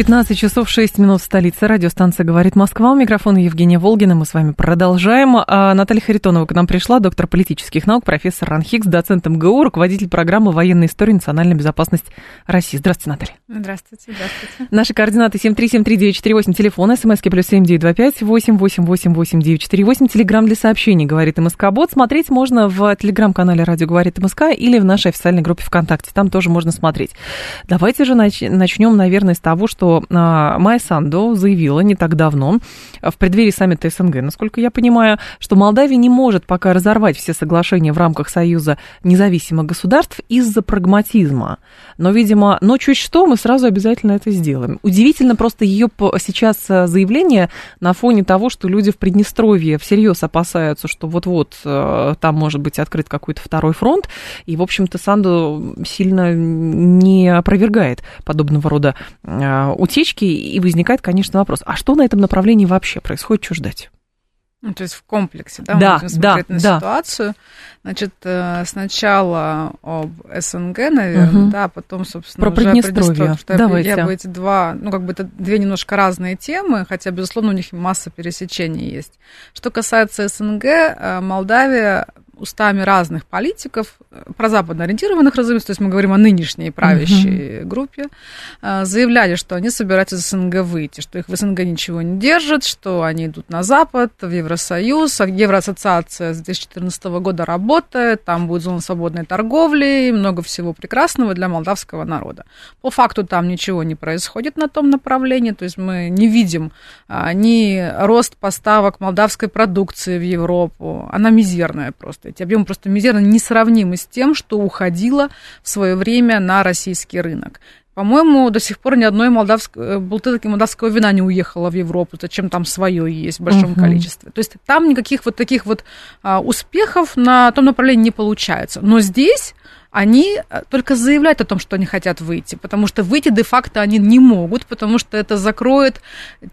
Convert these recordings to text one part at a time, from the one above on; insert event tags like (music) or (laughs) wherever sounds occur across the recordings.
15 часов 6 минут в столице. Радиостанция «Говорит Москва». У микрофона Евгения Волгина. Мы с вами продолжаем. А Наталья Харитонова к нам пришла, доктор политических наук, профессор РАНХИКС, доцент МГУ, руководитель программы «Военная история и национальная безопасность России». Здравствуйте, Наталья. Здравствуйте, здравствуйте. Наши координаты 7373948, телефон, смски плюс 7925 8888948, телеграмм для сообщений «Говорит МСК Бот». Смотреть можно в телеграм-канале «Радио говорит МСК» или в нашей официальной группе ВКонтакте. Там тоже можно смотреть. Давайте же начнем, наверное, с того, что а, Майя Санду заявила не так давно, в преддверии саммита СНГ, насколько я понимаю, что Молдавия не может пока разорвать все соглашения в рамках Союза независимых государств из-за прагматизма. Но, видимо, но чуть что, мы сразу обязательно это сделаем. Удивительно просто ее сейчас а, заявление на фоне того, что люди в Приднестровье всерьез опасаются, что вот-вот а, там может быть открыт какой-то второй фронт, и, в общем-то, Санду сильно не опровергает подобного рода утечки, и возникает, конечно, вопрос, а что на этом направлении вообще происходит, что ждать? Ну, то есть в комплексе, да, да мы будем смотреть да, на да. ситуацию. Значит, э, сначала об СНГ, наверное, Угу. да, потом, собственно, Про уже Приднестровье. Что Давайте. я бы эти два, ну, как бы это две немножко разные темы, хотя, безусловно, у них масса пересечений есть. Что касается СНГ, э, Молдавия устами разных политиков, э, прозападно ориентированных, разумеется, то есть мы говорим о нынешней правящей группе, э, заявляли, что они собираются из СНГ выйти, что их в СНГ ничего не держит, что они идут на Запад, в Евросоюз, а Евроассоциация с 2014 года работает, там будет зона свободной торговли, и много всего прекрасного для молдавского народа. По факту там ничего не происходит на том направлении, то есть мы не видим а, ни рост поставок молдавской продукции в Европу, она мизерная просто, эти объемы просто мизерно несравнимы с тем, что уходило в свое время на российский рынок. По-моему, до сих пор ни одной молдавской, бутылки молдавского вина не уехала в Европу, зачем там свое есть в большом Мгм. количестве. То есть там никаких вот таких вот а, успехов на том направлении не получается. Но здесь они э, только заявляют о том, что они хотят выйти, потому что выйти де-факто они не могут, потому что это закроет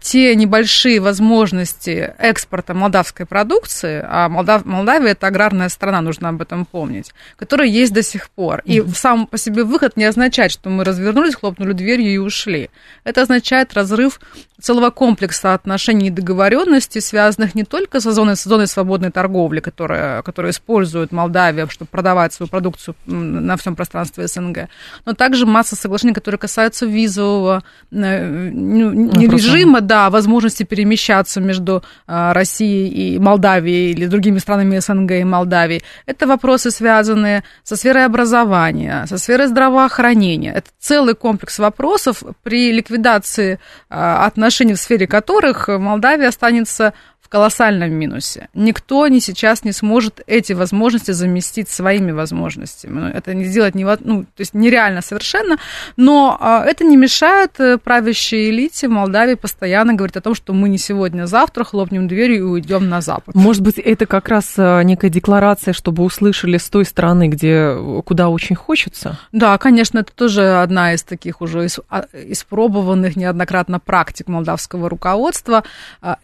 те небольшие возможности экспорта молдавской продукции, а Молдав... Молдавия это аграрная страна, нужно об этом помнить, которая есть до сих пор. И сам по себе выход не означает, что мы развернулись, хлопнули дверью и ушли. Это означает разрыв целого комплекса отношений и договоренностей, связанных не только со зоной, с зоной свободной торговли, которая, которую использует Молдавия, чтобы продавать свою продукцию на всем пространстве СНГ, но также масса соглашений, которые касаются визового э, ну, режима, да, а возможности перемещаться между а, Россией и Молдавией или другими странами СНГ и Молдавией. Это вопросы, связанные со сферой образования, со сферой здравоохранения. Это целый комплекс вопросов, при ликвидации а, отношений в сфере которых Молдавия останется в колоссальном минусе. Никто ни сейчас не сможет эти возможности заместить своими возможностями. Ну, Это не сделать нево- ну, то есть нереально совершенно, но а, это не мешает э, правящей элите в Молдавии постоянно говорить о том, что мы не сегодня, а завтра хлопнем дверью и уйдем на Запад. Может быть, это как раз э, некая декларация, чтобы услышали с той стороны, где, куда очень хочется? Да, конечно, это тоже одна из таких уже а, испробованных неоднократно практик молдавского руководства. А,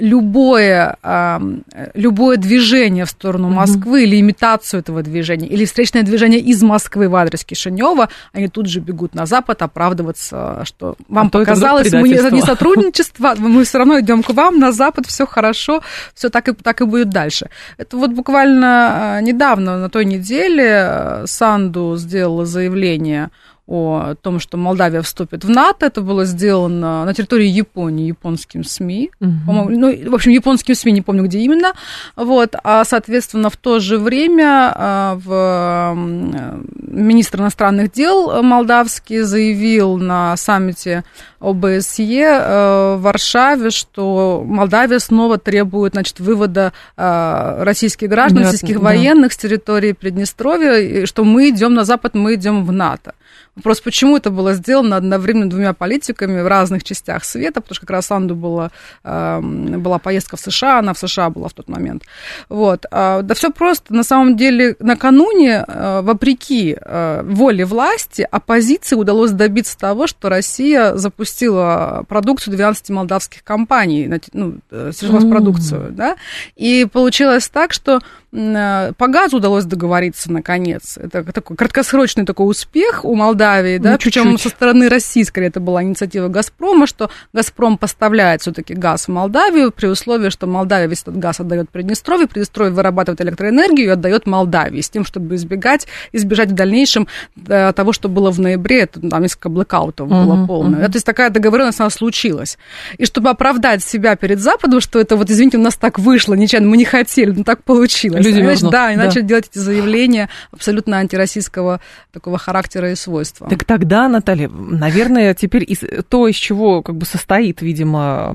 Любое, любое движение в сторону Москвы или имитацию этого движения, или встречное движение из Москвы в адрес Кишинева, они тут же бегут на Запад оправдываться, что вам А показалось, мы не, не сотрудничество, (laughs) мы все равно идем к вам на Запад, все хорошо, все так и, так и будет дальше. Это вот буквально а, недавно, на той неделе, а, Санду сделала заявление о том, что Молдавия вступит в НАТО. Это было сделано на территории Японии японским СМИ. По-моему, ну, в общем, японским СМИ, не помню, где именно. Вот. А, соответственно, в то же время а, в, м, министр иностранных дел молдавский заявил на саммите ОБСЕ э, в Варшаве, что Молдавия снова требует значит, вывода э, российских граждан, Да, российских да. военных с территории Приднестровья, и что мы идем на Запад, мы идем в НАТО. Вопрос, почему это было сделано одновременно двумя политиками в разных частях света, потому что как раз Анду была, эм, была поездка в США, она в США была в тот момент. Вот. А, да все просто. На самом деле, накануне, э, вопреки э, воле власти, оппозиции удалось добиться того, что Россия запустила продукцию 12 молдавских компаний, ну, э, сельхозпродукцию, mm. да, и получилось так, что по газу удалось договориться наконец. Это такой краткосрочный такой успех у Молдавии, да, ну, причем со стороны России, скорее, это была инициатива Газпрома, что Газпром поставляет все-таки газ в Молдавию при условии, что Молдавия весь этот газ отдает Приднестровье, Приднестровье вырабатывает электроэнергию и отдает Молдавии, с тем, чтобы избегать, избежать в дальнейшем э, того, что было в ноябре, это, там несколько блокаутов uh-huh, было полное. Uh-huh. То есть такая договоренность она случилась. И чтобы оправдать себя перед Западом, что это вот, извините, у нас так вышло, нечаянно, мы не хотели, но так получилось люди иначе, Да, и начали да. делать эти заявления абсолютно антироссийского такого характера и свойства. Так тогда, Наталья, наверное, теперь из, то, из чего как бы состоит, видимо,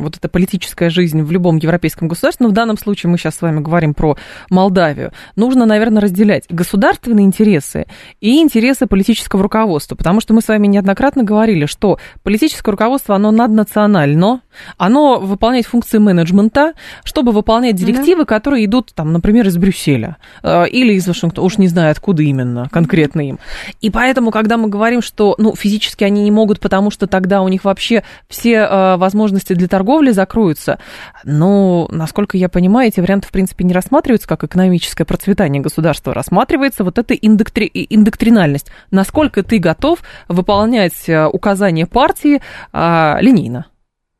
вот эта политическая жизнь в любом европейском государстве, но в данном случае мы сейчас с вами говорим про Молдавию, нужно, наверное, разделять государственные интересы и интересы политического руководства, потому что мы с вами неоднократно говорили, что политическое руководство, оно наднационально, оно выполняет функции менеджмента, чтобы выполнять директивы, да. которые идут, там, например, из Брюсселя э, или из Вашингтона, уж не знаю, откуда именно конкретно им. И поэтому, когда мы говорим, что ну, физически они не могут, потому что тогда у них вообще все э, возможности для торговли закроются, но, насколько я понимаю, эти варианты, в принципе, не рассматриваются как экономическое процветание государства, рассматривается вот эта индоктри... индоктринальность. Насколько ты готов выполнять э, указания партии линейно?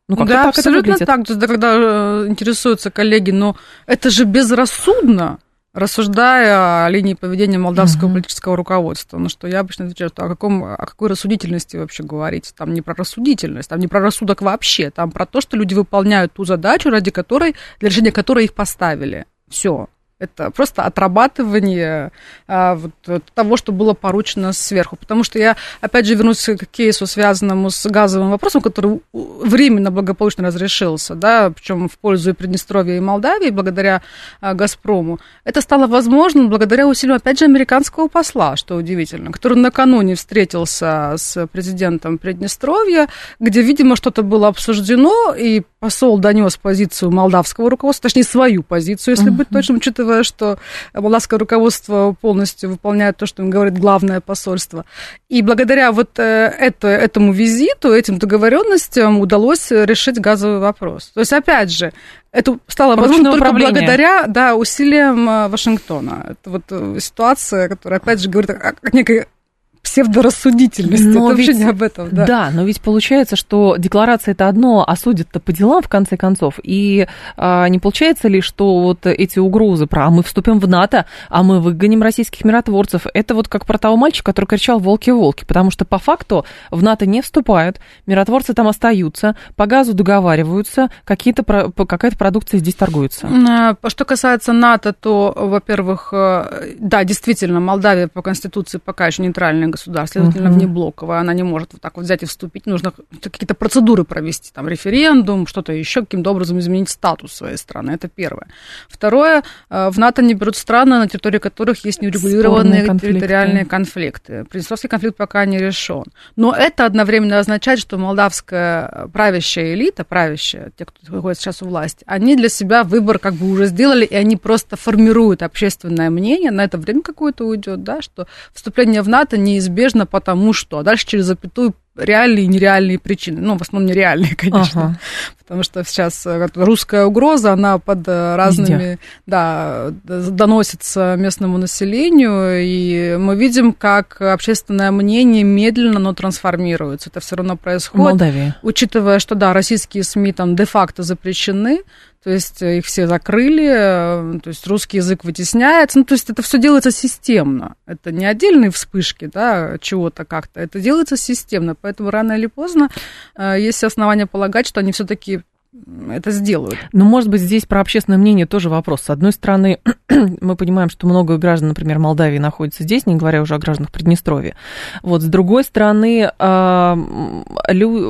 Ну, как да, так абсолютно это так. Да, когда э, интересуются коллеги, но это же безрассудно, рассуждая о линии поведения молдавского uh-huh. политического руководства. Ну, что я обычно отвечаю, что о, каком, о какой рассудительности вообще говорить? Там не про рассудительность, там не про рассудок вообще, там про то, что люди выполняют ту задачу, ради которой, для решения которой их поставили. Все. Это просто отрабатывание а, вот, того, что было поручено сверху. Потому что я, опять же, вернусь к кейсу, связанному с газовым вопросом, который временно благополучно разрешился, да, причем в пользу и Приднестровья, и Молдавии, благодаря а, «Газпрому». Это стало возможным благодаря усилию, опять же, американского посла, что удивительно, который накануне встретился с президентом Приднестровья, где, видимо, что-то было обсуждено, и посол донес позицию молдавского руководства, точнее, свою позицию, если uh-huh. быть точным, учитывая, что молдавское руководство полностью выполняет то, что им говорит главное посольство. И благодаря вот э, это, этому визиту, этим договоренностям удалось решить газовый вопрос. То есть, опять же, это стало возможно только благодаря да, усилиям э, Вашингтона. Это вот э, ситуация, которая, опять же, говорит о некой псевдорассудительности. Но это ведь, вообще не об этом, да. Да, но ведь получается, что декларация это одно, а судят-то по делам, в конце концов. И а, не получается ли, что вот эти угрозы про «а мы вступим в НАТО, а мы выгоним российских миротворцев», это вот как про того мальчика, который кричал «волки-волки», потому что по факту в НАТО не вступают, миротворцы там остаются, по газу договариваются, какие-то, какая-то продукция здесь торгуется. А, что касается НАТО, то, во-первых, э, да, действительно, Молдавия по Конституции пока еще нейтральная государств, следовательно, uh-huh. внеблоковая, она не может вот так вот взять и вступить, нужно какие-то процедуры провести, там, референдум, что-то еще, каким-то образом изменить статус своей страны, это первое. Второе, э, в НАТО не берут страны, на территории которых есть неурегулированные конфликты. территориальные конфликты. Приднестровский конфликт пока не решен. Но это одновременно означает, что молдавская правящая элита, правящая, те, кто находится сейчас у власти, они для себя выбор как бы уже сделали, и они просто формируют общественное мнение, на это время какое-то уйдет, да, что вступление в НАТО не неизбежно потому что. А дальше через запятую реальные и нереальные причины. Ну, в основном нереальные, (laughs) конечно. Ага. Потому что сейчас э, русская угроза, она под э, разными, Везде. да, доносится местному населению, и мы видим, как общественное мнение медленно, но трансформируется. Это все равно происходит. В Молдавии. Учитывая, что, да, российские СМИ там де-факто запрещены, то есть э, их все закрыли, э, то есть русский язык вытесняется, ну, то есть это все делается системно. Это не отдельные вспышки, да, чего-то как-то, это делается системно, поэтому рано или поздно э, есть основания полагать, что они все-таки это сделают. Но, может быть, здесь про общественное мнение тоже вопрос. С одной стороны, (clears throat) мы понимаем, что много граждан, например, Молдавии находится здесь, не говоря уже о гражданах Приднестровья. Вот, с другой стороны, а,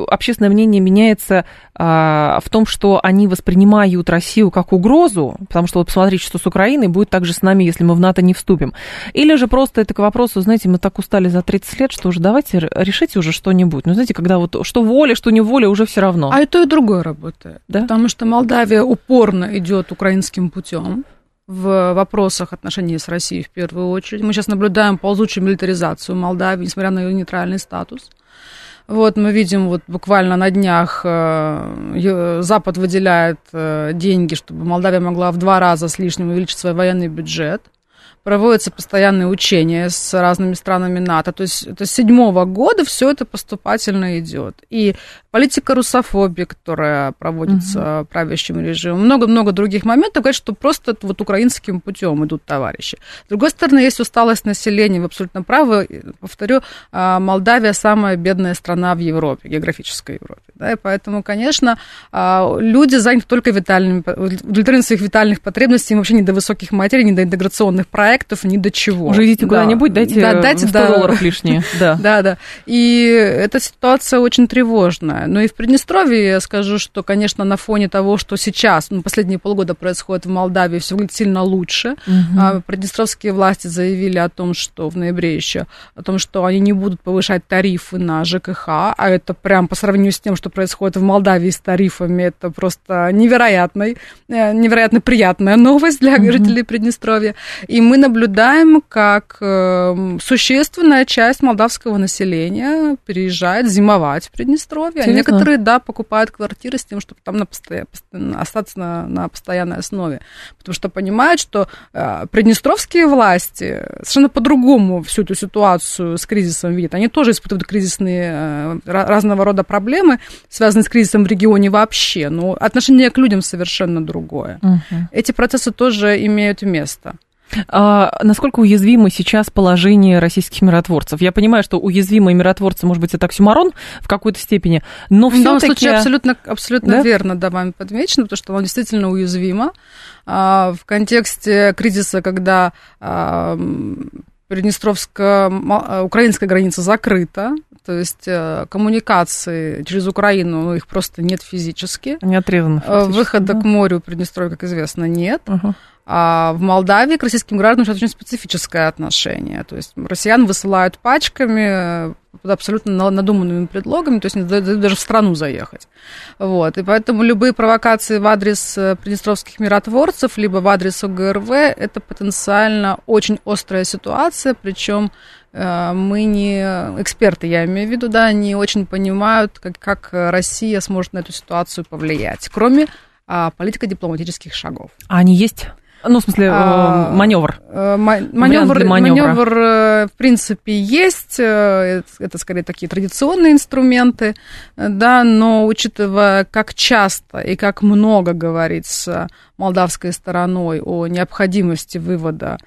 общественное мнение меняется а, в том, что они воспринимают Россию как угрозу, потому что вот посмотрите, что с Украиной будет так же с нами, если мы в НАТО не вступим. Или же просто это к вопросу, знаете, мы так устали за 30 лет, что уже давайте решите уже что-нибудь. Ну, знаете, когда вот что воля, что не воля, уже все равно. А и то, и другое работает. Да? Потому что Молдавия упорно идет украинским путем в вопросах отношений с Россией в первую очередь. Мы сейчас наблюдаем ползучую милитаризацию Молдавии, несмотря на ее нейтральный статус. Вот мы видим, вот буквально на днях э, Запад выделяет э, деньги, чтобы Молдавия могла в два раза с лишним увеличить свой военный бюджет проводятся постоянные учения с разными странами НАТО. То есть это с седьмого года все это поступательно идет. И политика русофобии, которая проводится угу. правящим режимом, много-много других моментов, говорят, что просто вот украинским путем идут товарищи. С другой стороны, есть усталость населения, вы абсолютно правы. Повторю, а, Молдавия самая бедная страна в Европе, географической Европе. Да, и поэтому, конечно, а, люди заняты только витальными, удовлетворением своих витальных потребностей, вообще не до высоких материй, не до интеграционных проектов, проектов ни до чего. Уже идите куда-нибудь, дайте, да, дайте 100 да, долларов лишние. (laughs) Да. да, да. И эта ситуация очень тревожная. Но и в Приднестровье я скажу, что, конечно, на фоне того, что сейчас, ну, последние полгода происходит в Молдавии, все выглядит сильно лучше. Угу. А приднестровские власти заявили о том, что в ноябре еще, о том, что они не будут повышать тарифы на ЖКХ, а это прям по сравнению с тем, что происходит в Молдавии с тарифами, это просто невероятный, э, невероятно приятная новость для угу. жителей Приднестровья. И мы наблюдаем, как э, существенная часть молдавского населения переезжает зимовать в Приднестровье. А некоторые, да, покупают квартиры с тем, чтобы там на постоя... остаться на, на постоянной основе. Потому что понимают, что э, приднестровские власти совершенно по-другому всю эту ситуацию с кризисом видят. Они тоже испытывают кризисные э, разного рода проблемы, связанные с кризисом в регионе вообще. Но отношение к людям совершенно другое. Угу. Эти процессы тоже имеют место. А насколько уязвимо сейчас положение российских миротворцев? Я понимаю, что уязвимые миротворцы, может быть, это оксюмарон в какой-то степени, но все-таки... В данном случае абсолютно, абсолютно да? верно, да, вами подмечено, потому что оно действительно уязвимо. А, в контексте кризиса, когда а, Приднестровская, украинская граница закрыта, то есть э, коммуникации через Украину, ну, их просто нет физически. Не отрезано. Выхода да. к морю Приднестровья, как известно, нет. Угу. А в Молдавии к российским гражданам сейчас очень специфическое отношение. То есть россиян высылают пачками под абсолютно надуманными предлогами, то есть не дают даже в страну заехать. Вот. И поэтому любые провокации в адрес э, приднестровских миротворцев, либо в адрес ОГРВ, это потенциально очень острая ситуация, причем э, мы не эксперты, я имею в виду, да, не очень понимают, как, как Россия сможет на эту ситуацию повлиять, кроме а, политико-дипломатических шагов. А они есть? Ну, в смысле, а, э, маневр. Э, маневр, маневр, э, в принципе, есть. Это, скорее, такие традиционные инструменты, да, но учитывая, как часто и как много говорится молдавской стороной о необходимости вывода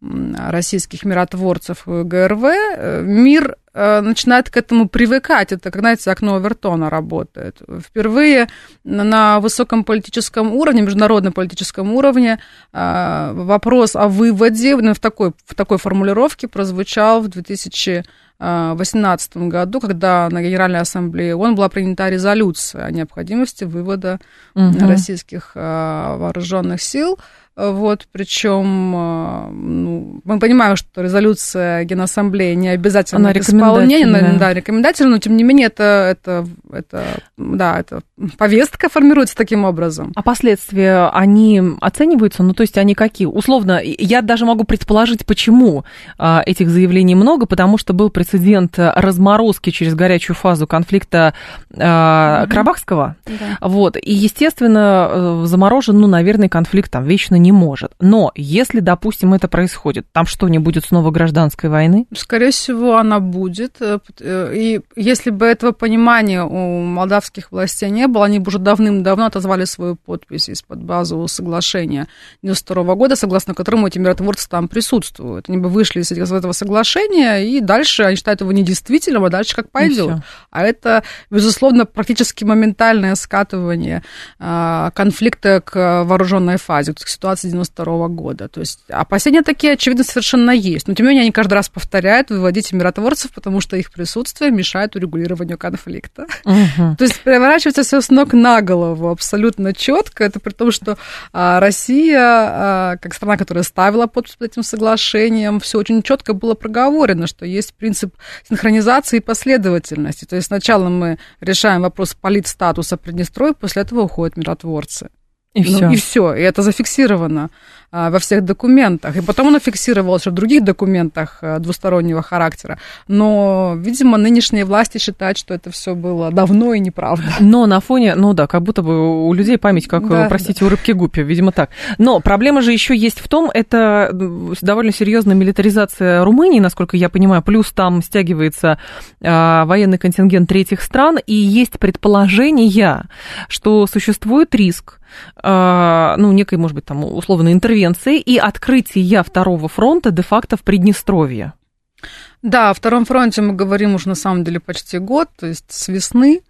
российских миротворцев ГРВ, мир начинает к этому привыкать. Это, как, знаете, окно Овертона работает. Впервые на высоком политическом уровне, международном политическом уровне э, вопрос о выводе в такой, в такой формулировке прозвучал в 2018 году, когда на Генеральной Ассамблее ООН была принята резолюция о необходимости вывода угу. российских вооруженных сил. Вот, причем э, ну, мы понимаем, что резолюция Генассамблеи не обязательно к исполнению, да. да, рекомендательна, но тем не менее это, это, это, да, это повестка формируется таким образом. А последствия, они оцениваются? Ну, то есть они какие? Условно, я даже могу предположить, почему а, этих заявлений много, потому что был прецедент разморозки через горячую фазу конфликта а, Карабахского. Да. Вот, и, естественно, э, заморожен, ну, наверное, конфликт там вечно не может. Но если, допустим, это происходит, там что, не будет снова гражданской войны? Скорее всего, она будет. Э, э, и если бы этого понимания у молдавских властей не было, они бы уже давным-давно отозвали свою подпись из-под базового соглашения 92 года, согласно которому эти миротворцы там присутствуют. Они бы вышли из этого соглашения, и дальше они считают его недействительным, а дальше как пойдет. А это, безусловно, практически моментальное скатывание а, конфликта к э, вооруженной фазе. Ситуация 1992 года. То есть а опасения такие, очевидно, совершенно есть. Но тем не менее они каждый раз повторяют, выводить миротворцев, потому что их присутствие мешает урегулированию конфликта. Угу. То есть переворачивается все с ног на голову абсолютно четко. Это при том, что а, Россия, а, как страна, которая ставила подпись под этим соглашением, все очень четко было проговорено, что есть принцип синхронизации и последовательности. То есть сначала мы решаем вопрос политстатуса Приднестровья, после этого уходят миротворцы. И ну, все. И все. И это зафиксировано а, во всех документах. И потом оно фиксировалось в других документах а, двустороннего характера. Но, видимо, нынешние власти считают, что это все было давно и неправда. (laughs) Но на фоне, ну да, как будто бы у людей память, как, да, простите, да. у рыбки гуппи, видимо, так. Но проблема же еще есть в том, это довольно серьезная милитаризация Румынии, насколько я понимаю, плюс там стягивается а, военный контингент третьих стран, и есть предположение, что существует риск, ну, некой, может быть, там, условной интервенции и открытия второго фронта де-факто в Приднестровье. Да, о втором фронте мы говорим уже на самом деле почти год, то есть с весны.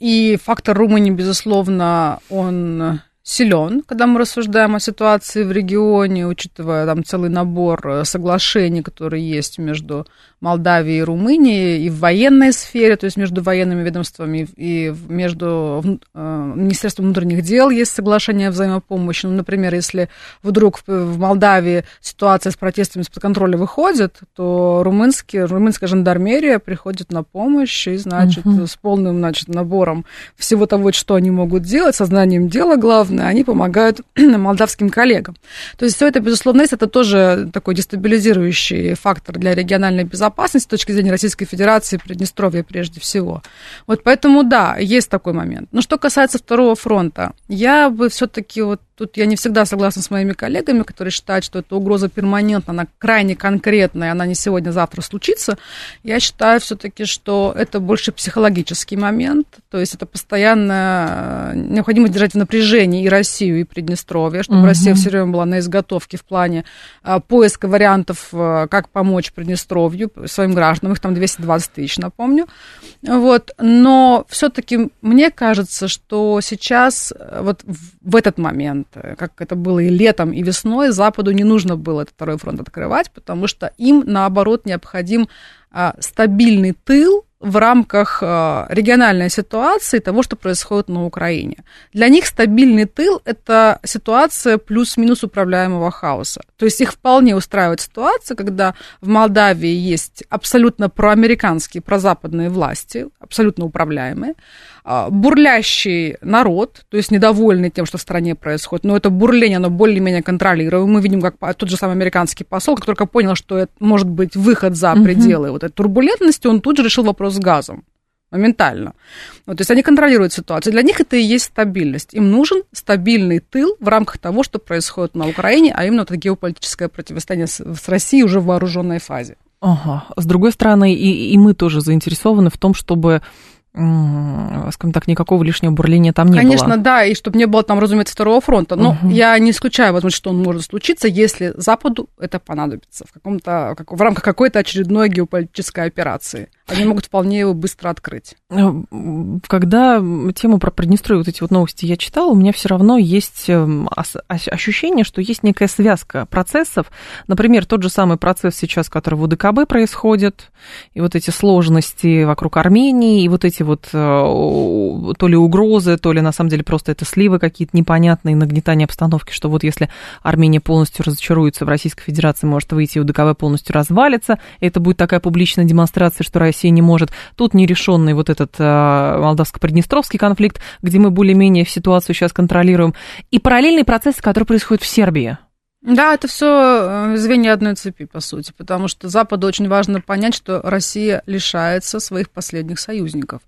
И фактор Румынии, безусловно, он силен, когда мы рассуждаем о ситуации в регионе, учитывая там целый набор э, соглашений, которые есть между Молдавией и Румынией и в военной сфере, то есть между военными ведомствами и между э, Министерством внутренних дел есть соглашение о взаимопомощи. Ну, например, если вдруг в Молдавии ситуация с протестами из-под контроля выходит, то румынские, румынская жандармерия приходит на помощь и, значит, угу. с полным, значит, набором всего того, что они могут делать, сознанием дела, главное, они помогают (clears throat) молдавским коллегам. То есть все это, безусловно, есть, это тоже такой дестабилизирующий фактор для региональной безопасности с точки зрения Российской Федерации, Приднестровья прежде всего. Вот поэтому, да, есть такой момент. Но что касается второго фронта, я бы все-таки вот Тут я не всегда согласна с моими коллегами, которые считают, что эта угроза перманентна, она крайне конкретная, она не сегодня-завтра случится. Я считаю все-таки, что это больше психологический момент, то есть это постоянно э, необходимо держать в напряжении и Россию, и Приднестровье, чтобы угу. Россия все время была на изготовке в плане э, поиска вариантов, э, как помочь Приднестровью, своим гражданам, их там 220 тысяч, напомню. Вот. Но все-таки мне кажется, что сейчас, вот в этот момент, момент, как это было и летом, и весной, Западу не нужно было этот второй фронт открывать, потому что им, наоборот, необходим а, стабильный тыл, в рамках э, региональной ситуации того, что происходит на Украине. Для них стабильный тыл – это ситуация плюс-минус управляемого хаоса. То есть их вполне устраивает ситуация, когда в Молдавии есть абсолютно проамериканские, прозападные власти, абсолютно управляемые, бурлящий народ, то есть недовольный тем, что в стране происходит, но это бурление, оно более-менее контролируемо. Мы видим, как тот же самый американский посол, как только понял, что это может быть выход за пределы вот этой турбулентности, он тут же решил вопрос с газом моментально. Вот, то есть они контролируют ситуацию. Для них это и есть стабильность. Им нужен стабильный тыл в рамках того, что происходит на Украине, а именно это геополитическое противостояние с, с Россией уже в вооруженной фазе. Ага. С другой стороны, и, и мы тоже заинтересованы в том, чтобы скажем так, никакого лишнего бурления там не Конечно, было. Конечно, да, и чтобы не было там, разумеется, второго фронта. Но угу. я не исключаю возможность, что он может случиться, если Западу это понадобится в, каком-то, в рамках какой-то очередной геополитической операции. Они могут вполне его быстро открыть. Э, когда тему про Приднестровье, вот эти вот новости я читала, у меня все равно есть эм, ощущение, что есть некая связка процессов. Например, тот же самый процесс сейчас, который в УДКБ происходит, и вот эти сложности вокруг Армении, и вот эти вот э, то ли угрозы, то ли на самом деле просто это сливы какие-то непонятные, нагнетание обстановки, что вот если Армения полностью разочаруется в Российской Федерации, может выйти, и УДКБ полностью развалится, и это будет такая публичная демонстрация, что Россия не может. Тут нерешенный вот этот а, молдавско-приднестровский конфликт, где мы более-менее ситуацию сейчас контролируем, и параллельный процесс, который происходит в Сербии. Да, это все э, звенья одной цепи, по сути, потому что Западу очень важно понять, что Россия лишается своих последних союзников.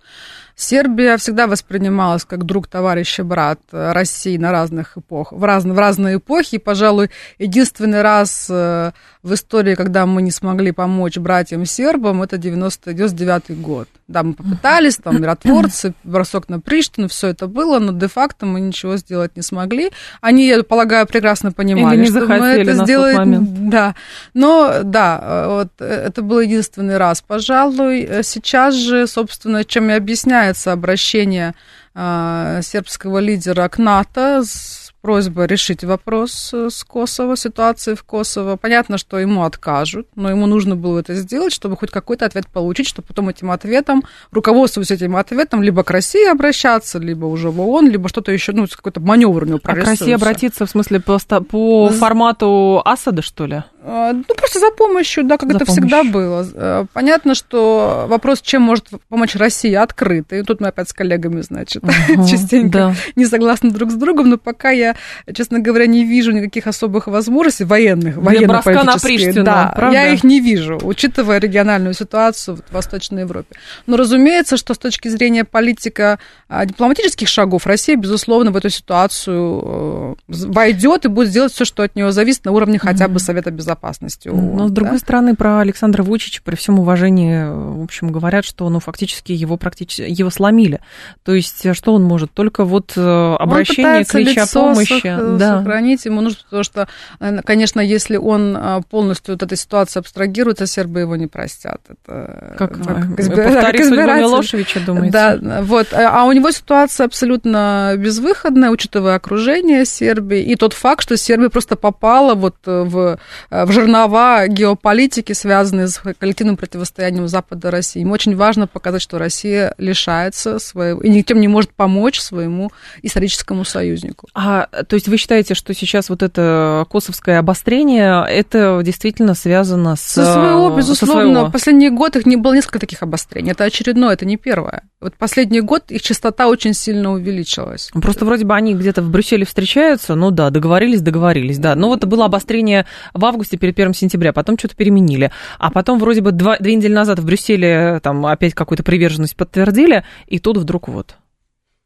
Сербия всегда воспринималась как друг, товарищ и брат России на разных эпох, в, раз, в разные эпохи. И, пожалуй, единственный раз э, в истории, когда мы не смогли помочь братьям сербам, это 99 год. Да, мы попытались, там, миротворцы, бросок на Приштину, все это было, но де-факто мы ничего сделать не смогли. Они, я полагаю, прекрасно понимали, Или не что мы это сделаем. Да, но, да, э, вот э, это был единственный раз, пожалуй. Сейчас же, собственно, чем я объясняю, начинается обращение э, сербского лидера к НАТО с просьба решить вопрос э, с Косово, ситуации в Косово. Понятно, что ему откажут, но ему нужно было это сделать, чтобы хоть какой-то ответ получить, чтобы потом этим ответом, руководствуясь этим ответом, либо к России обращаться, либо уже в ООН, либо что-то еще, ну, какой-то маневр у него А к России обратиться, в смысле, по, по формату Асада, что ли? А, ну, просто за помощью, да, как за это помощь. всегда было. Э, понятно, что вопрос, чем может помочь Россия, открытый. Тут мы опять с коллегами, значит, угу, (laughs) частенько да. не согласны друг с другом, но пока я, честно говоря, не вижу никаких особых возможностей военных, военно-политических. Да, правда? я их не вижу, учитывая региональную ситуацию в Восточной Европе. Но, разумеется, что с точки зрения политика а, дипломатических шагов Россия, безусловно, в эту ситуацию э, войдет и будет делать все, что от нее зависит на уровне хотя бы Совета Безопасности безопасности ООН. Но, с другой да? стороны, про Александра Вучича, при всем уважении, в общем, говорят, что, ну, фактически его практически, его сломили. То есть, что он может? Только вот э, обращение, крича о помощи. Сох, да. Сохранить ему нужно, потому что, э, конечно, если он э, полностью от этой ситуации абстрагируется, сербы его не простят. Это как, как, избир... повтори как судьбу Милошевича, думаете? Да, вот. А у него ситуация абсолютно безвыходная, учитывая окружение Сербии и тот факт, что Сербия просто попала вот в в жернова геополитики, связанные с коллективным противостоянием Запада России. Им очень важно показать, что Россия лишается своего и никем не может помочь своему историческому союзнику. А, то есть вы считаете, что сейчас вот это косовское обострение, это действительно связано с... Со своего, безусловно. Со своего. Последний год их не было несколько таких обострений. Это очередное, это не первое. Вот последний год их частота очень сильно увеличилась. Просто вроде бы они где-то в Брюсселе встречаются, ну да, договорились, договорились, да. Но вот было обострение в августе перед 1 сентября, потом что-то переменили. А потом вроде бы два, две недели назад в Брюсселе там опять какую-то приверженность подтвердили, и тут вдруг вот.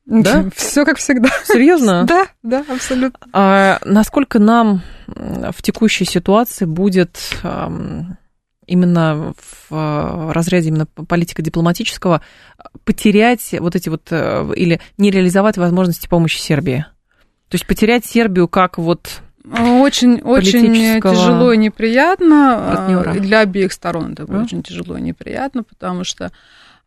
Да? (laughs) Все как всегда. Серьезно? (laughs) Да, да, абсолютно. А насколько нам в текущей ситуации будет именно в э, разряде именно политика дипломатического потерять вот эти вот э, или не реализовать возможности помощи Сербии? То есть потерять Сербию как вот очень, очень тяжело и неприятно партнера. для обеих сторон. Это будет очень тяжело и неприятно, потому что а,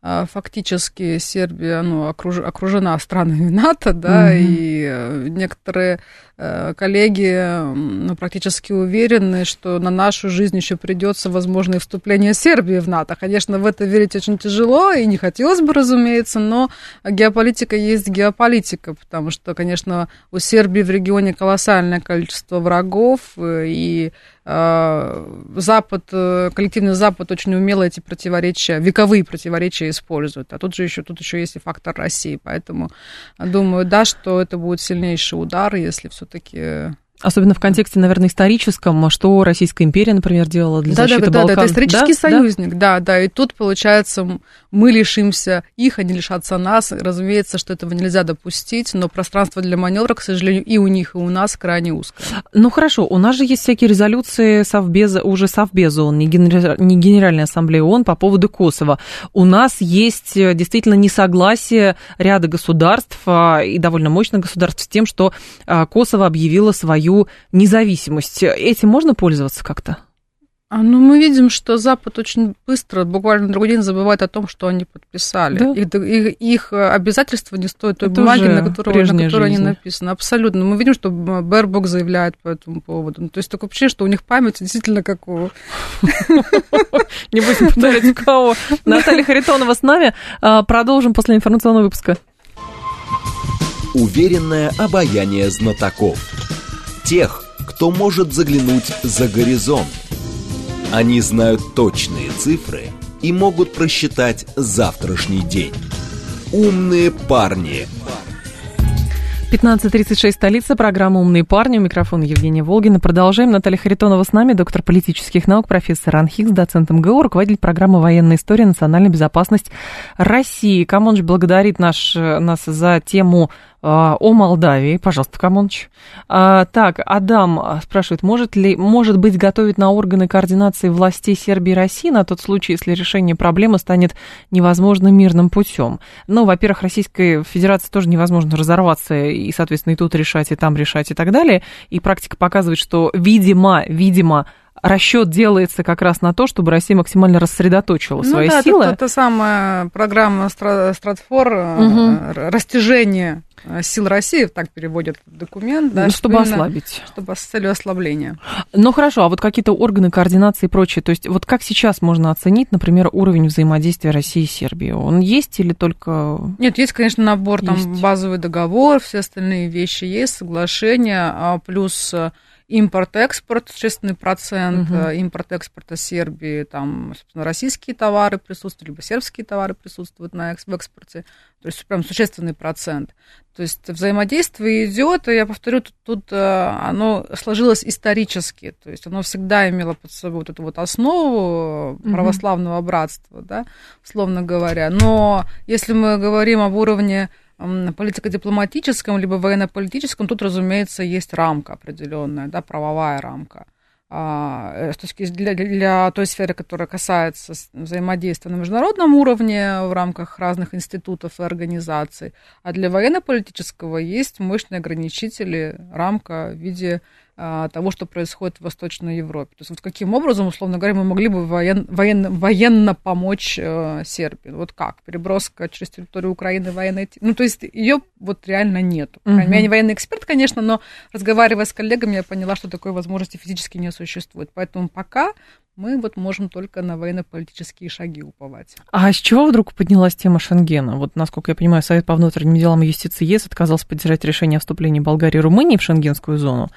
фактически Сербия ну, окруж, окружена странами НАТО, да, mm-hmm. и э, некоторые э, коллеги ну, практически уверены, что на нашу жизнь еще придется возможное вступление Сербии в НАТО. Конечно, в это верить очень тяжело, и не хотелось бы, разумеется, но геополитика есть геополитика, потому что, конечно, у Сербии в регионе колоссальное количество врагов, э, и Запад, э, коллективный Запад очень умело эти противоречия, вековые противоречия использует. А тут же еще, тут еще есть и фактор России. Поэтому думаю, да, что это будет сильнейший удар, если все-таки Особенно в контексте, наверное, историческом, что Российская империя, например, делала для да, защиты да, Балкан. Да, да, это исторический да? союзник, да? да, да. И тут, получается, мы лишимся их, они лишатся нас. Разумеется, что этого нельзя допустить, но пространство для маневра, к сожалению, и у них, и у нас крайне узкое. Ну хорошо, у нас же есть всякие резолюции Совбеза, уже Совбеза ООН, не, генер... не Генеральная Ассамблея ООН по поводу Косово. У нас есть э, действительно несогласие ряда государств, а, и довольно мощных государств, с тем, что а, Косово объявило свою независимость. Этим можно пользоваться как-то? А, ну, мы видим, что Запад очень быстро, буквально другой день забывает о том, что они подписали. Да? Их, их, их обязательства не стоят той Это бумаги, на которой, на которой они написаны. Абсолютно. Мы видим, что Бербок заявляет по этому поводу. Ну, то есть такое вообще, что у них память действительно как у... (laughs) Не будем повторять у кого. Наталья Харитонова с нами. А, продолжим после информационного выпуска. Уверенное обаяние знатоков тех, кто может заглянуть за горизонт. Они знают точные цифры и могут просчитать завтрашний день. Умные парни. 15.36, столица, программа «Умные парни». У микрофона Евгения Волгина. Продолжаем. Наталья Харитонова с нами, доктор политических наук, профессор Анхикс, доцент МГУ, руководитель программы «Военная история. Национальная безопасность России». Камонж благодарит наш, нас за тему о Молдавии. Пожалуйста, Камоныч. А, так, Адам спрашивает, может ли, может быть, готовить на органы координации властей Сербии и России на тот случай, если решение проблемы станет невозможным мирным путем? Ну, во-первых, Российской Федерации тоже невозможно разорваться и, соответственно, и тут решать, и там решать, и так далее. И практика показывает, что, видимо, видимо, расчет делается как раз на то, чтобы Россия максимально рассредоточила ну, свои да, силы. Это, это самая программа Стратфор, угу. растяжение Э, сил России, так переводят документ. Да, ну, чтобы ослабить. Чтобы с целью ослабления. Ну хорошо, а вот какие-то органы координации и прочее, то есть вот как сейчас можно оценить, например, уровень взаимодействия России и Сербии? Он есть или только... Нет, есть, конечно, набор, есть. там базовый договор, все остальные вещи есть, соглашения, а плюс импорт-экспорт, существенный процент угу. импорт-экспорта Сербии, там, собственно, российские товары присутствуют, либо сербские товары присутствуют на, в экспорте, то есть прям существенный процент. То есть взаимодействие идет, и я повторю, тут, тут э, оно сложилось исторически, то есть оно всегда имело под собой вот эту вот основу православного братства, да, условно говоря. Но если мы говорим об уровне политико-дипломатическом, либо военно-политическом, тут, разумеется, есть рамка определенная, да, правовая рамка. А, э, с точки для, для той сферы, которая касается взаимодействия на международном уровне в рамках разных институтов и организаций, а для военно-политического есть мощные ограничители, рамка в виде того, что происходит в Восточной Европе. То есть вот каким образом, условно говоря, мы могли бы воен, военно, военно помочь э, Сербии? Вот как? Переброска через территорию Украины военной... Ну, то есть ее вот реально нет. Угу. Я не военный эксперт, конечно, но разговаривая с коллегами, я поняла, что такой возможности физически не существует. Поэтому пока мы вот можем только на военно-политические шаги уповать. А с чего вдруг поднялась тема Шенгена? Вот, насколько я понимаю, Совет по внутренним делам и юстиции ЕС отказался поддержать решение о вступлении Болгарии и Румынии в шенгенскую зону.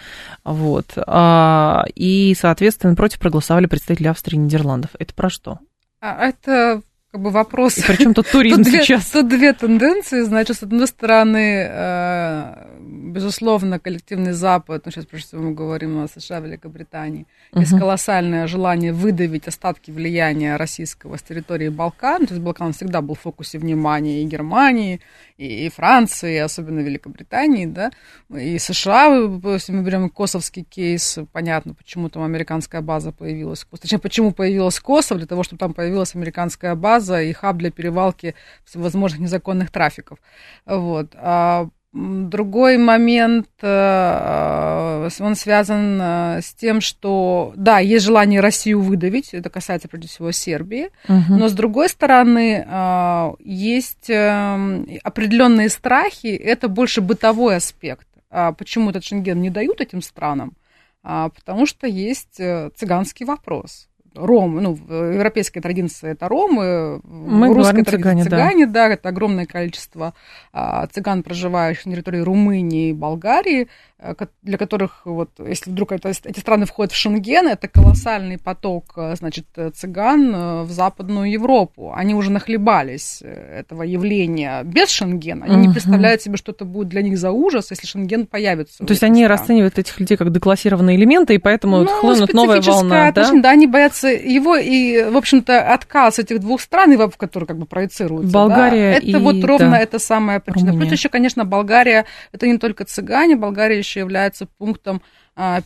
Вот. А, и, соответственно, против проголосовали представители Австрии и Нидерландов. Это про что? А, это как бы вопрос. причем тут туризм (laughs) тут сейчас? Две, тут две тенденции. Значит, с одной стороны, э, безусловно, коллективный Запад, ну, сейчас прежде всего мы говорим о США, Великобритании, uh-huh. есть колоссальное желание выдавить остатки влияния российского с территории Балкан. То есть Балкан всегда был в фокусе внимания и Германии, и, и Франции, и особенно Великобритании, да, и США, если мы берем косовский кейс, понятно, почему там американская база появилась. Точнее, почему появилась Косово, для того, чтобы там появилась американская база и хаб для перевалки всевозможных незаконных трафиков. Вот. А Другой момент, э, он связан э, с тем, что, да, есть желание Россию выдавить, это касается прежде всего Сербии, угу. но с другой стороны, э, есть определенные страхи, это больше бытовой аспект. А почему этот шенген не дают этим странам? А потому что есть цыганский вопрос ром, ну, европейская традиция это ромы, Мы русская традиция цыгане, цыгане да. да, это огромное количество а, цыган, проживающих на территории Румынии и Болгарии, Э, для которых, вот, если вдруг это, эти страны входят в Шенген, это колоссальный поток, э, значит, цыган э, в Западную Европу. Они уже нахлебались этого явления без Шенгена. Они угу. не представляют себе, что это будет для них за ужас, если Шенген появится. То есть они стран. расценивают этих людей как деклассированные элементы, и поэтому ну, хлынут новая волна, да? Точно, да, они боятся его, и, в общем-то, отказ этих двух стран, в которые как бы проецируются. Болгария да, и... Это вот ровно да. это самая причина. Румыния. Плюс еще, конечно, Болгария, это не только цыгане, Болгария еще является пунктом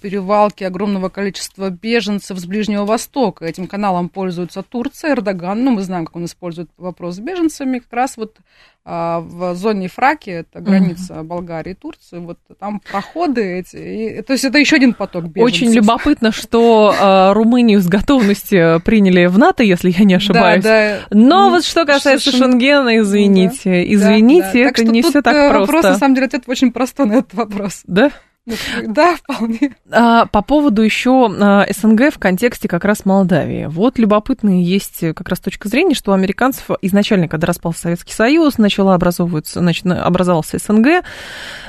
перевалки огромного количества беженцев с Ближнего Востока. Этим каналом пользуется Турция, Эрдоган. Ну, мы знаем, как он использует вопрос с беженцами. Как раз вот а, в зоне Фраки, это граница uh-huh. Болгарии и Турции, вот там проходы эти. И, то есть это еще один поток беженцев. Очень любопытно, что э, Румынию с готовностью приняли в НАТО, если я не ошибаюсь. Да, да. Но вот что касается Шен... Шенгена, извините, да, извините, да, да. это не все так э, просто. Вопрос, на самом деле, ответ очень простой на этот вопрос. Да? (laughs) Да, вполне. А, по поводу еще а, СНГ в контексте как раз Молдавии. Вот любопытная есть как раз точка зрения, что у американцев изначально, когда распался Советский Союз, начала образовываться, значит, образовался СНГ,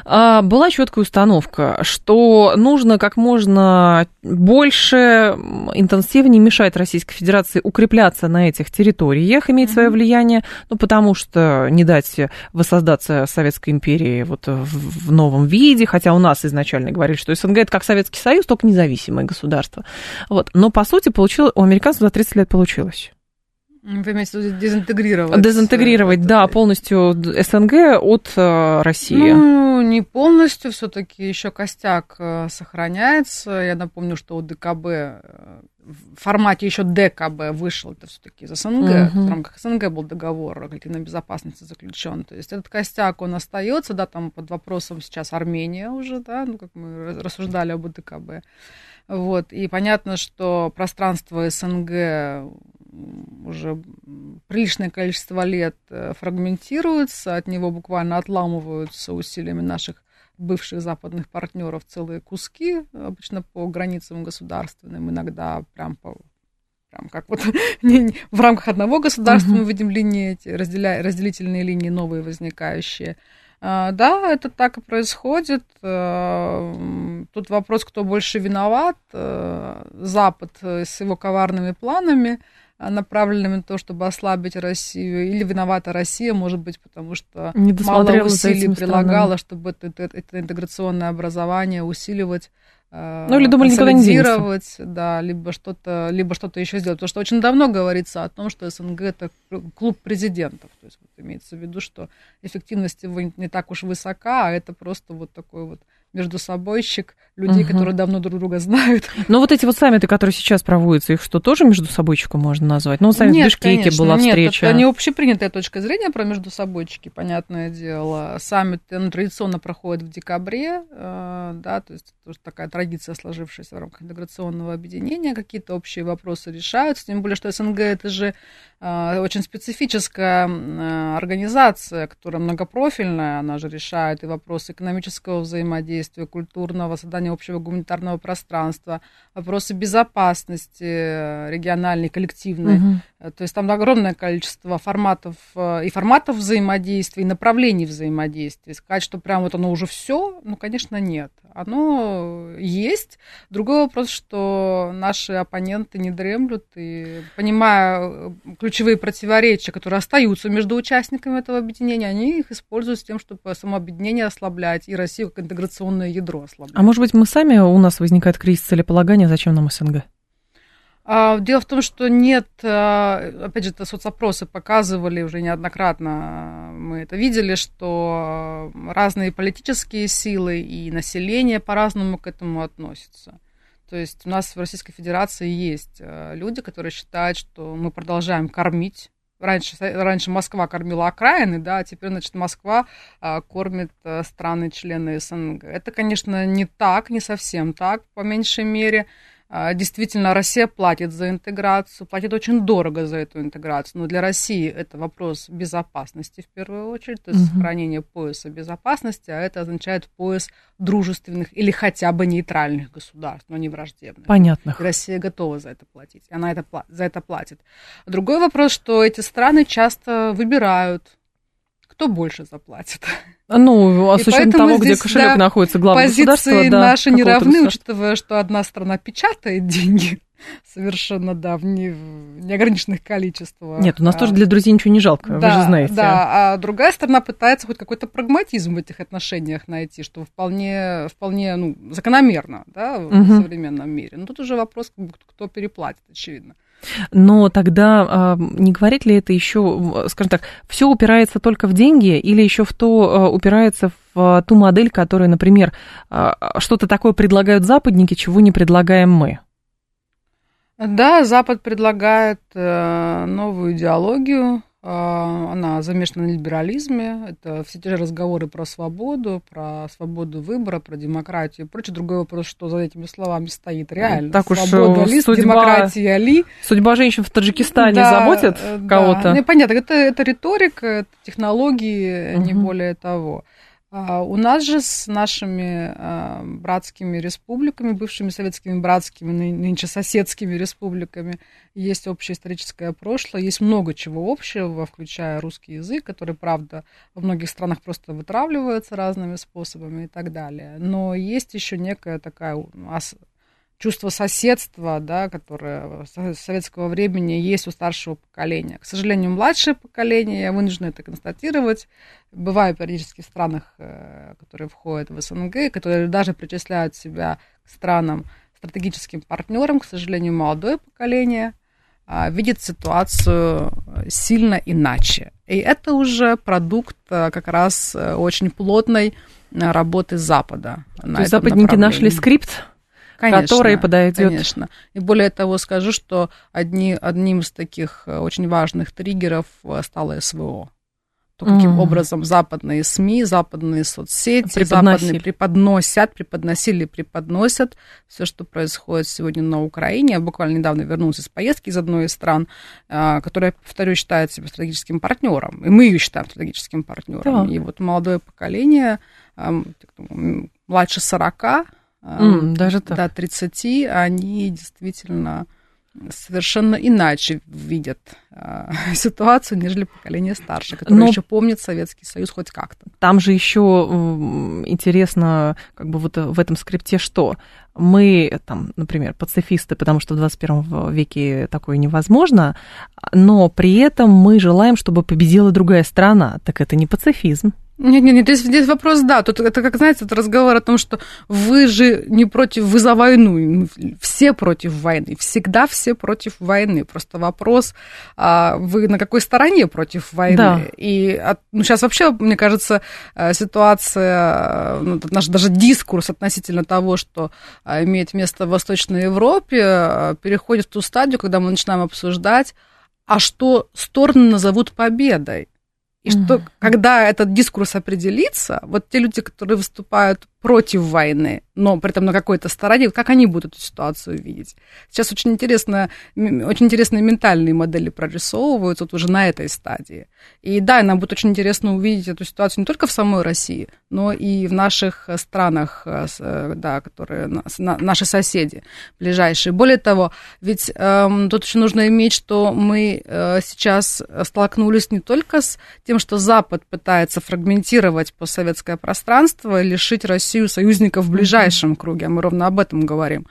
а, была четкая установка, что нужно как можно больше, интенсивнее мешать Российской Федерации укрепляться на этих территориях, иметь свое влияние, ну, потому что не дать воссоздаться Советской империи вот в новом виде, хотя у нас изначально изначально говорили, что СНГ это как Советский Союз, только независимое государство. Вот. Но, по сути, получилось, у американцев за 30 лет получилось. Вы имеете в виду дезинтегрировать? Дезинтегрировать, это... да, полностью СНГ от э, России. Ну, не полностью, все-таки еще костяк э, сохраняется. Я напомню, что у ДКБ э, в формате еще ДКБ вышел это все-таки из СНГ, uh-huh. в рамках СНГ был договор о коллективной безопасности заключен. То есть этот костяк, он остается, да, там под вопросом сейчас Армения уже, да, ну, как мы рассуждали об ДКБ. Вот, и понятно, что пространство СНГ уже приличное количество лет э, фрагментируется, от него буквально отламываются усилиями наших бывших западных партнеров целые куски, обычно по границам государственным, иногда прям по прям как вот (laughs) в рамках одного государства мы видим линии эти, разделя, разделительные линии новые возникающие. А, да, это так и происходит. А, тут вопрос, кто больше виноват. А, Запад с его коварными планами – направленными на то, чтобы ослабить Россию, или виновата Россия, может быть, потому что мало усилий прилагала, чтобы это, это, это интеграционное образование усиливать э, ну, или думали, никуда не да, либо что-то, либо что-то еще сделать. Потому что очень давно говорится о том, что СНГ это клуб президентов. То есть вот, имеется в виду, что эффективность его не так уж высока, а это просто вот такой вот между собойщик людей, угу. которые давно друг друга знают. (laughs) Но вот эти вот саммиты, которые сейчас проводятся, их что, тоже между собойчиком можно назвать? Ну, саммит нет, в Бишкеке конечно, была встреча. Нет, это не общепринятая точка зрения про между собойчики, понятное дело. Саммит он традиционно проходит в декабре, э, да, то есть тоже такая традиция, сложившаяся в рамках интеграционного объединения, какие-то общие вопросы решаются, тем более, что СНГ это же э, очень специфическая э, организация, которая многопрофильная, она же решает и вопросы экономического взаимодействия, культурного, создания общего гуманитарного пространства, вопросы безопасности э, региональной, коллективной. Угу. То есть там огромное количество форматов э, и форматов взаимодействия, и направлений взаимодействия. Сказать, что прям вот оно уже все, ну, конечно, нет. Оно есть. Другой вопрос, что наши оппоненты не дремлют, и понимая ключевые противоречия, которые остаются между участниками этого объединения, они их используют с тем, чтобы само объединение ослаблять и Россию как интеграционное ядро ослаблять. А может быть, мы сами, у нас возникает кризис целеполагания, зачем нам СНГ? А, дело в том, что нет, а, опять же, это соцопросы показывали уже неоднократно, мы это видели, что разные политические силы и население по-разному к этому относятся. То есть у нас в Российской Федерации есть а, люди, которые считают, что мы продолжаем кормить раньше, раньше Москва кормила окраины, да, а теперь, значит, Москва а, кормит а, страны-члены СНГ. Это, конечно, не так, не совсем так, по меньшей мере. А, действительно, Россия платит за интеграцию, платит очень дорого за эту интеграцию, но для России это вопрос безопасности в первую очередь, то есть угу. сохранение пояса безопасности, а это означает пояс дружественных или хотя бы нейтральных государств, но не враждебных. Понятно. Россия готова за это платить, она это, за это платит. Другой вопрос, что эти страны часто выбирают кто больше заплатит. Ну, а с учетом того, где кошелек да, находится главного позиции да, наши не равны, учитывая, что одна страна печатает деньги (laughs) совершенно, да, в, не, в неограниченных количествах. Нет, у нас а, тоже для друзей ничего не жалко, да, вы же знаете. Да, а другая сторона пытается хоть какой-то прагматизм в этих отношениях найти, что вполне, вполне ну, закономерно, да, в угу. современном мире. Но тут уже вопрос, кто переплатит, очевидно. Но тогда а, не говорит ли это еще, скажем так, все упирается только в деньги или еще в то а, упирается в ту модель, которая, например, а, что-то такое предлагают западники, чего не предлагаем мы? Да, Запад предлагает э, новую идеологию, а, она замешана на либерализме. Это все те же разговоры про свободу, про свободу выбора, про демократию и прочее. Другой вопрос, что за этими словами стоит реально. Так уж Свобода ли, судьба, демократия ли. Судьба женщин в Таджикистане да, заботит да. кого-то? Ну, понятно, это, это риторика, это технологии, угу. не более того. А, у нас же с нашими а, братскими республиками, бывшими советскими братскими, нынче соседскими республиками, есть общее историческое прошлое, есть много чего общего, включая русский язык, который, правда, во многих странах просто вытравливается разными способами и так далее. Но есть еще некая такая чувство соседства, да, которое с советского времени есть у старшего поколения. К сожалению, младшее поколение, я вынуждена это констатировать, бываю периодически в странах, э, которые входят в СНГ, которые даже причисляют себя к странам стратегическим партнерам, к сожалению, молодое поколение а, видит ситуацию сильно иначе. И это уже продукт э, как раз э, очень плотной работы Запада. То есть западники нашли скрипт конечно, который подойдет. Конечно. И более того, скажу, что одни, одним из таких э, очень важных триггеров э, стало СВО то, каким mm. образом западные СМИ, западные соцсети, западные преподносят, преподносили, преподносят все, что происходит сегодня на Украине. Я буквально недавно вернулась из поездки из одной из стран, а, которая, повторюсь, считает себя стратегическим партнером. И мы ее считаем стратегическим партнером. Да. И вот молодое поколение, младше 40, mm, даже так. до 30, они действительно совершенно иначе видят э, (laughs) ситуацию, нежели поколение старше, которое Но... еще помнит Советский Союз хоть как-то. Там же еще интересно, как бы вот в этом скрипте что? Мы, там, например, пацифисты, потому что в 21 веке такое невозможно, но при этом мы желаем, чтобы победила другая страна. Так это не пацифизм. Нет, нет, нет, здесь, здесь вопрос, да, тут это, как, знаете, это разговор о том, что вы же не против, вы за войну, все против войны, всегда все против войны, просто вопрос, а вы на какой стороне против войны? Да. И ну, сейчас вообще, мне кажется, э, ситуация, ну, наш даже дискурс относительно того, что а, имеет место в Восточной Европе, э, переходит в ту стадию, когда мы начинаем обсуждать, а что стороны назовут победой. И что, mm-hmm. когда этот дискурс определится, вот те люди, которые выступают против войны, но при этом на какой-то стороне, как они будут эту ситуацию видеть? Сейчас очень, интересно, очень интересные ментальные модели прорисовываются вот уже на этой стадии. И да, нам будет очень интересно увидеть эту ситуацию не только в самой России, но и в наших странах, э, э, да, которые наши соседи ближайшие. Более того, ведь эм, тут еще нужно иметь, что мы э, сейчас столкнулись не только с тем, что Запад пытается фрагментировать постсоветское пространство лишить Россию Россию союзников в ближайшем круге, а мы ровно об этом говорим.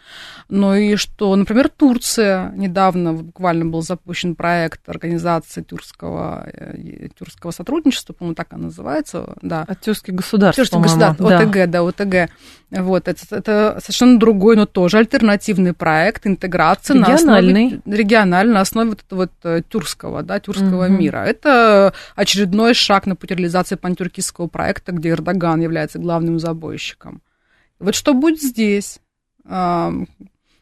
Но и что, например, Турция, недавно буквально был запущен проект организации тюркского, э, тюркского сотрудничества, по-моему, так она называется, да. От тюркских государств, Тюркских государств, да. ОТГ, да, ОТГ. Вот, это, это совершенно другой, но тоже альтернативный проект интеграции региональный. на основе, региональной, на основе вот этого вот э, тюркского, да, тюркского угу. мира. Это очередной шаг на пути реализации пантюркистского проекта, где Эрдоган является главным забойщиком. Вот что будет здесь?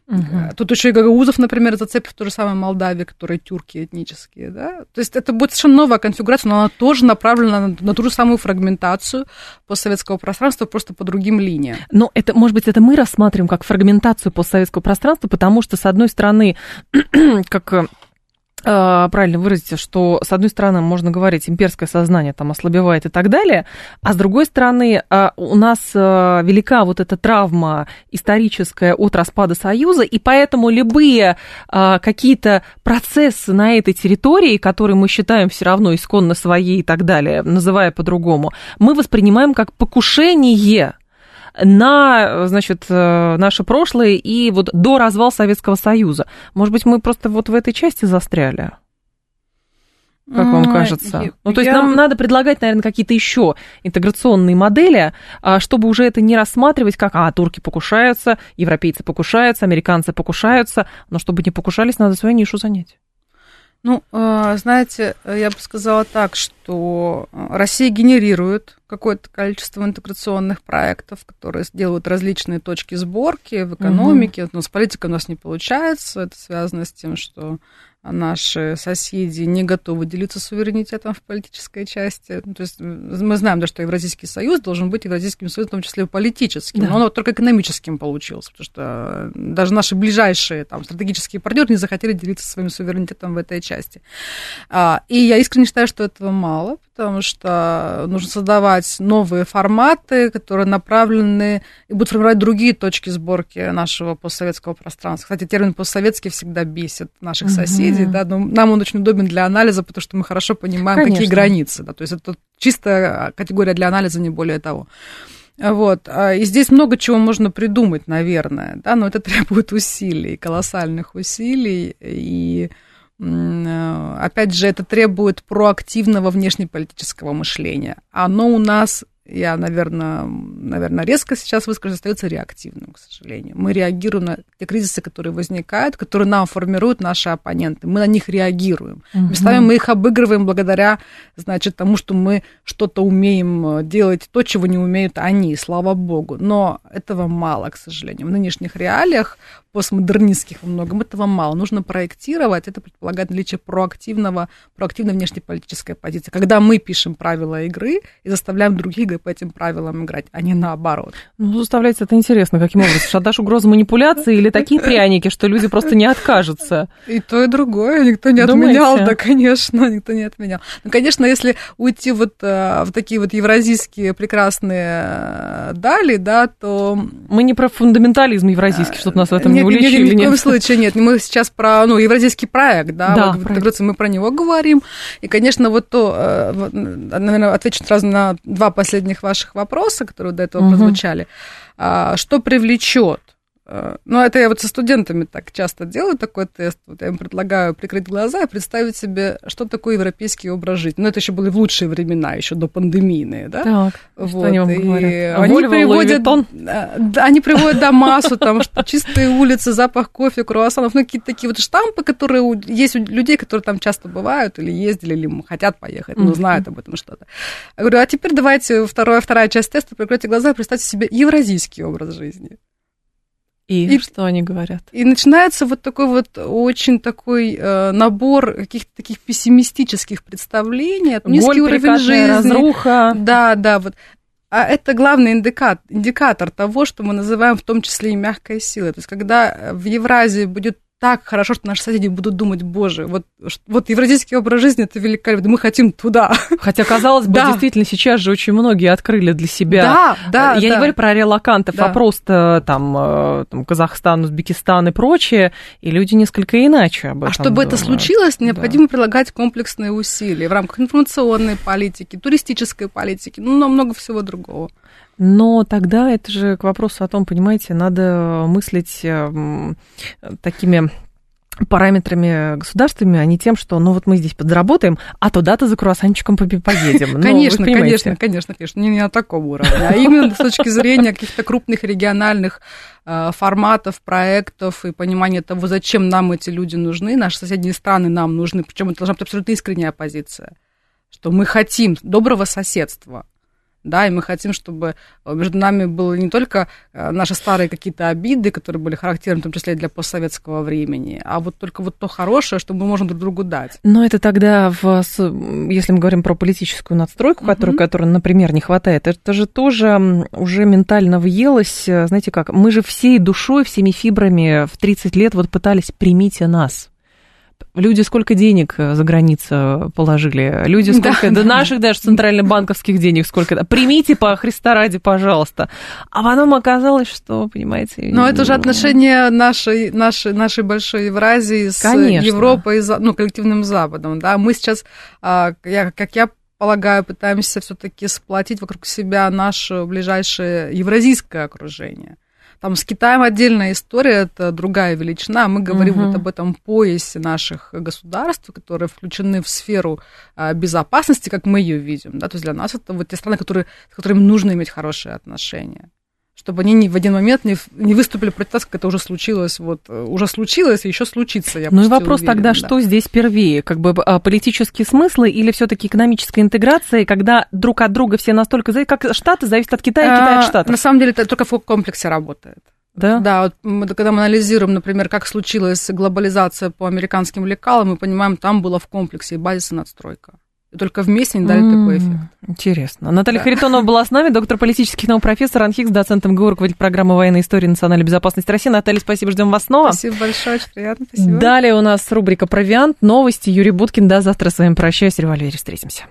Угу. Тут еще и Гагаузов, например, зацепит в то же самое Молдавии, которые тюрки этнические, да. То есть это будет совершенно новая конфигурация, но она тоже направлена на, на ту же самую фрагментацию постсоветского пространства, просто по другим линиям. Но это, может быть, это мы рассматриваем как фрагментацию постсоветского пространства, потому что, с одной стороны, (clears throat) как а, правильно выразите, что, с одной стороны, можно говорить, имперское сознание там ослабевает и так далее, а с другой стороны, а, у нас а, велика вот эта травма историческая от распада Союза, и поэтому любые какие-то процессы на этой территории, которые мы считаем все равно исконно своей и так далее, называя по-другому, мы воспринимаем как покушение на, значит, э, наше прошлое и вот до развала Советского Союза. Может быть, мы просто вот в этой части застряли? Как вам кажется? Я, ну, то есть нам надо предлагать, наверное, какие-то еще интеграционные модели, а, чтобы уже это не рассматривать как, а, турки покушаются, европейцы покушаются, американцы покушаются, но чтобы не покушались, надо свою нишу занять. Ну, э, знаете, я бы сказала так, что Россия генерирует какое-то количество интеграционных проектов, которые делают различные точки сборки в экономике. Угу. Но с политикой у нас не получается. Это связано с тем, что наши соседи не готовы делиться суверенитетом в политической части. Ну, то есть мы знаем, да, что Евразийский союз должен быть Евразийским союзом, в том числе и политическим, да. но он вот только экономическим получился, потому что даже наши ближайшие там, стратегические партнеры не захотели делиться своим суверенитетом в этой части. А, и я искренне считаю, что этого мало, потому что нужно создавать новые форматы, которые направлены и будут формировать другие точки сборки нашего постсоветского пространства. Кстати, термин постсоветский всегда бесит наших угу. соседей, да, но нам он очень удобен для анализа, потому что мы хорошо понимаем, Конечно. какие границы, да, то есть это чистая категория для анализа, не более того. Вот. А, и здесь много чего можно придумать, наверное, да, но это (laughs) требует усилий, колоссальных усилий, и опять же, это требует проактивного внешнеполитического мышления. Оно у нас я, наверное, наверное, резко сейчас выскажу, остается реактивным, к сожалению. Мы реагируем на те кризисы, которые возникают, которые нам формируют наши оппоненты. Мы на них реагируем. Угу. Местами мы их обыгрываем благодаря, значит, тому, что мы что-то умеем делать, то, чего не умеют они, слава богу. Но этого мало, к сожалению. В нынешних реалиях постмодернистских во многом, этого мало. Нужно проектировать, это предполагает наличие проактивного, проактивной внешнеполитической позиции. Когда мы пишем правила игры и заставляем других по этим правилам играть, а не наоборот. Ну, заставляется это интересно, каким образом? Шантаж, угроза манипуляции или такие пряники, что люди просто не откажутся? И то, и другое никто не Думаете? отменял, да, конечно, никто не отменял. Ну, конечно, если уйти вот э, в такие вот евразийские прекрасные э, дали, да, то... Мы не про фундаментализм евразийский, чтобы нас в этом не нет, нет, ни в коем случае нет. Мы сейчас про ну, евразийский проект, да, да вот, проект. мы про него говорим. И, конечно, вот то, э, наверное, отвечу сразу на два последних ваших вопроса, которые до этого угу. прозвучали. А, что привлечет? Э, ну, это я вот со студентами так часто делаю такой тест. Вот я им предлагаю прикрыть глаза и представить себе, что такое европейский образ жизни. Ну, это еще были в лучшие времена, еще до пандемийные, да? Так, вот. что они вам и говорят? Они Вольво, приводят, да, они приводят до массу, там, чистые улицы, запах кофе, круассанов, ну, какие-то такие вот штампы, которые есть у людей, которые там часто бывают или ездили, или хотят поехать, но знают об этом что-то. Я говорю, а теперь давайте вторая, вторая часть теста, прикройте глаза и представьте себе евразийский образ жизни. И, и что они говорят? И начинается вот такой вот очень такой э, набор каких-то таких пессимистических представлений, Боль, низкий уровень жизни, разруха. Да, да, вот. А это главный индикатор, индикатор того, что мы называем в том числе и мягкая сила. То есть когда в Евразии будет так хорошо, что наши соседи будут думать, боже, вот, вот евразийский образ жизни это великолепно, мы хотим туда. (laughs) Хотя, казалось бы, да. действительно, сейчас же очень многие открыли для себя. Да, да. Я да. не говорю про релакантов, да. а просто там, э, там Казахстан, Узбекистан и прочее, и люди несколько иначе об а этом А чтобы думают. это случилось, необходимо да. прилагать комплексные усилия в рамках информационной политики, туристической политики, ну, много всего другого. Но тогда это же к вопросу о том, понимаете, надо мыслить эм, такими параметрами государственными, а не тем, что ну вот мы здесь подработаем, а туда-то за круассанчиком поедем. Ну, конечно, конечно, конечно, конечно, не, не на таком уровне, а именно с точки зрения каких-то крупных региональных э, форматов, проектов и понимания того, зачем нам эти люди нужны, наши соседние страны нам нужны, причем это должна быть абсолютно искренняя позиция, что мы хотим доброго соседства, да, и мы хотим, чтобы между нами было не только э, наши старые какие-то обиды, которые были характерны, в том числе для постсоветского времени, а вот только вот то хорошее, что мы можем друг другу дать. Но это тогда, в, если мы говорим про политическую надстройку, которую, mm-hmm. которой, например, не хватает, это же тоже уже ментально въелось, э, знаете как, мы же всей душой, всеми фибрами в 30 лет вот пытались «примите нас». Люди сколько денег э, за границу положили? Люди (laughs) сколько, да, да наших даже центрально-банковских денег сколько? Примите по Христа ради, пожалуйста. А потом оказалось, что, понимаете... Но это же отношение нашей, нашей, нашей большой Евразии с Конечно. Европой, ну, коллективным Западом, да. Мы сейчас, а, как я полагаю, пытаемся все-таки сплотить вокруг себя наше ближайшее евразийское окружение. Там с Китаем отдельная история, это другая величина. Мы говорим угу. вот об этом поясе наших государств, которые включены в сферу а, безопасности, как мы ее видим. Да? То есть для нас это вот те страны, которые, с которыми нужно иметь хорошие отношения чтобы они в один момент не, не выступили против нас, как это уже случилось, вот, э, уже случилось и еще случится, я Ну и вопрос уверен, тогда, да. что здесь первее, как бы а, политические смыслы или все таки экономическая интеграция, когда друг от друга все настолько, как Штаты зависят от Китая, а, Китай от Штатов? На самом деле это только в комплексе работает. Да? Да, вот мы, когда мы анализируем, например, как случилась глобализация по американским лекалам, мы понимаем, там было в комплексе и базис и надстройка. И только вместе они дали mm, такой эффект. Интересно. Наталья да. Харитонова была с нами, доктор политических наук, профессор Анхикс, доцент МГУ, руководитель программы военной истории и национальной безопасности России. Наталья, спасибо, ждем вас снова. Спасибо большое, очень приятно. Спасибо. Далее у нас рубрика «Провиант», новости. Юрий Буткин. До завтра с вами прощаюсь. Револьвере встретимся.